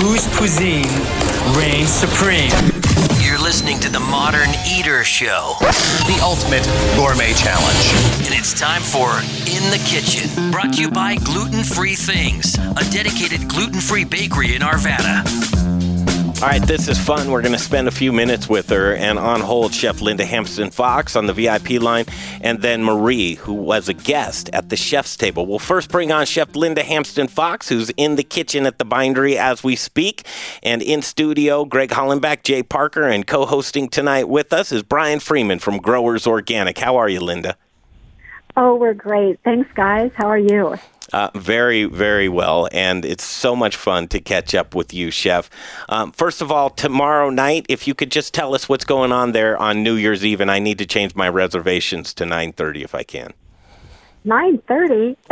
whose cuisine reigns supreme. You're listening to the Modern Eater Show, the ultimate gourmet challenge. and it's time for In the Kitchen, brought to you by Gluten Free Things, a dedicated gluten free bakery in Arvada. All right, this is fun. We're going to spend a few minutes with her, and on hold, Chef Linda Hampsten Fox on the VIP line, and then Marie, who was a guest at the chef's table. We'll first bring on Chef Linda Hampsten Fox, who's in the kitchen at the bindery as we speak, and in studio, Greg Hollenbeck, Jay Parker, and co-hosting tonight with us is Brian Freeman from Growers Organic. How are you, Linda? Oh, we're great. Thanks, guys. How are you? Uh, very, very well, and it's so much fun to catch up with you, Chef. Um, first of all, tomorrow night, if you could just tell us what's going on there on New Year's Eve, and I need to change my reservations to 9:30 if I can. Nine thirty.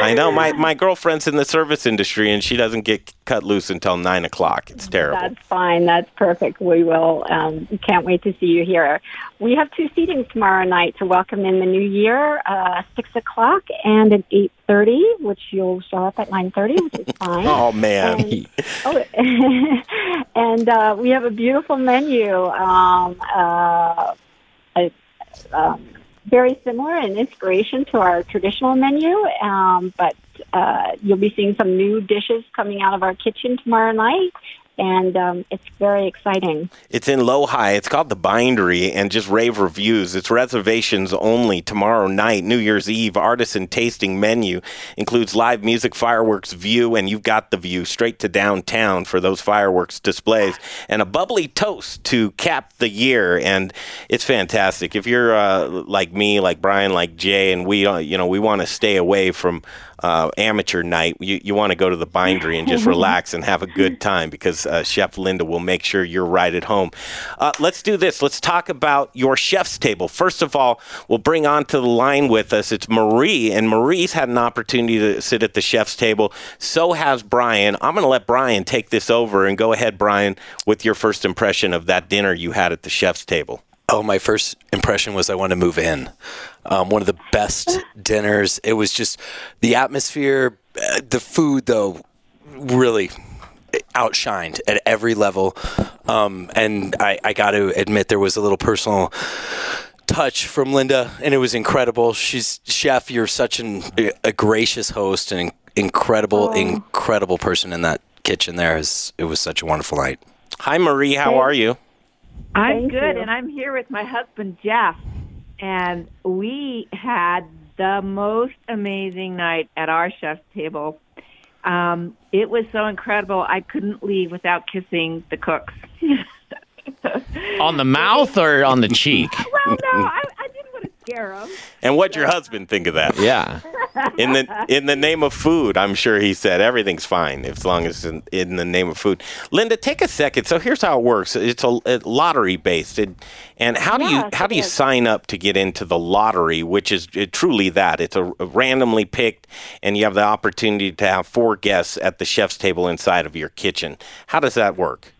I know my, my girlfriend's in the service industry, and she doesn't get cut loose until nine o'clock. It's terrible. That's fine. That's perfect. We will. Um, can't wait to see you here. We have two seatings tomorrow night to welcome in the new year. Uh, six o'clock and at eight thirty, which you'll show up at nine thirty, which is fine. Oh man, And, oh, and uh, we have a beautiful menu. Um, uh, I- um, very similar in inspiration to our traditional menu, um, but uh, you'll be seeing some new dishes coming out of our kitchen tomorrow night, and um, it's very exciting. It's in Lohi. It's called the Bindery, and just rave reviews. It's reservations only tomorrow night, New Year's Eve. Artisan tasting menu includes live music, fireworks view, and you've got the view straight to downtown for those fireworks displays, and a bubbly toast to cap the year. And it's fantastic. If you're uh, like me, like Brian, like Jay, and we, uh, you know, we want to stay away from uh, amateur night, you, you want to go to the bindery and just relax and have a good time because uh, Chef Linda will make sure you're right at home. Uh, let's do this. Let's talk about your chef's table. First of all, we'll bring onto the line with us. It's Marie, and Marie's had an opportunity to sit at the chef's table. So has Brian. I'm going to let Brian take this over and go ahead, Brian, with your first impression of that dinner you had at the chef's table. Oh, my first impression was I wanted to move in. Um, one of the best dinners. It was just the atmosphere, uh, the food, though, really outshined at every level. Um, and I, I got to admit, there was a little personal touch from Linda, and it was incredible. She's chef. You're such an, a gracious host and incredible, incredible person in that kitchen. There is. It was such a wonderful night. Hi, Marie. How are you? I'm Thank good, you. and I'm here with my husband Jeff, and we had the most amazing night at our chef's table. Um, it was so incredible. I couldn't leave without kissing the cooks. On the mouth or on the cheek? well, no, I, I didn't want to scare them. And what'd your husband think of that? Yeah. In the in the name of food, I'm sure he said everything's fine as long as in, in the name of food. Linda, take a second. So here's how it works. It's a, a lottery based, and, and how do you how do you is. sign up to get into the lottery, which is uh, truly that it's a, a randomly picked, and you have the opportunity to have four guests at the chef's table inside of your kitchen. How does that work?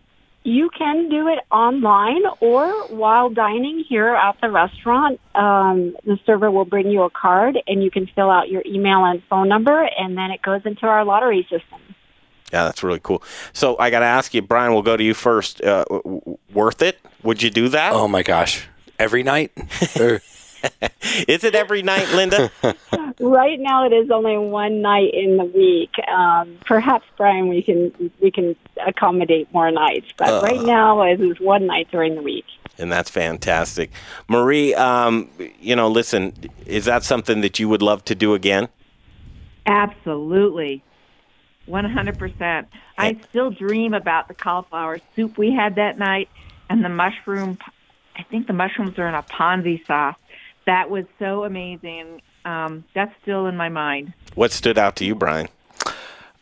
You can do it online or while dining here at the restaurant. Um, the server will bring you a card, and you can fill out your email and phone number, and then it goes into our lottery system. Yeah, that's really cool. So I got to ask you, Brian. We'll go to you first. Uh, w- w- worth it? Would you do that? Oh my gosh! Every night. Or- Is it every night, Linda? Right now, it is only one night in the week. Um, perhaps, Brian, we can we can accommodate more nights, but right now it is one night during the week. and that's fantastic. Marie, um, you know, listen, is that something that you would love to do again? Absolutely. 100%. I still dream about the cauliflower soup we had that night and the mushroom. I think the mushrooms are in a ponzu sauce. That was so amazing. Um, that's still in my mind. What stood out to you, Brian?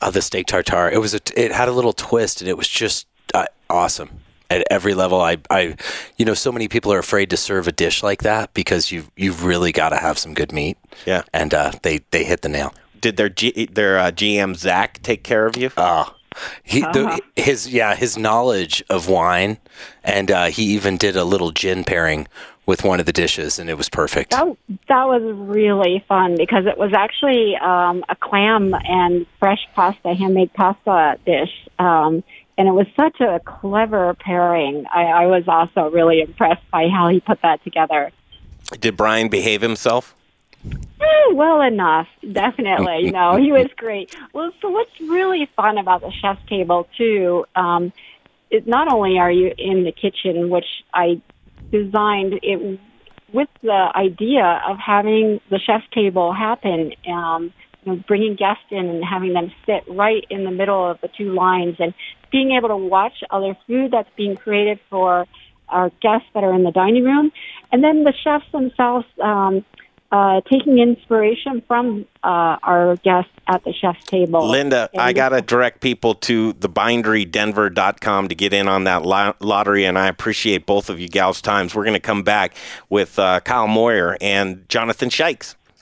uh, the steak tartare. It was a, it had a little twist, and it was just uh, awesome at every level. I, I, you know, so many people are afraid to serve a dish like that because you you've really got to have some good meat. Yeah. and uh, they they hit the nail. Did their G- their uh, GM Zach take care of you? Oh, he the, his yeah his knowledge of wine, and uh, he even did a little gin pairing with one of the dishes, and it was perfect. That, that was really fun because it was actually um, a clam and fresh pasta, handmade pasta dish. Um, and it was such a clever pairing. I, I was also really impressed by how he put that together. Did Brian behave himself? Eh, well enough, definitely. no, he was great. Well, so what's really fun about the chef's table too? Um, it, not only are you in the kitchen, which I designed it with the idea of having the chef's table happen, um, you know, bringing guests in and having them sit right in the middle of the two lines and being able to watch other food that's being created for our guests that are in the dining room, and then the chefs themselves um, uh, taking inspiration from uh, our guests at the chef's table. Linda, And I got to direct people to thebinderydenver.com to get in on that lo- lottery, and I appreciate both of you gals' times. We're going to come back with uh, Kyle Moyer and Jonathan Shikes.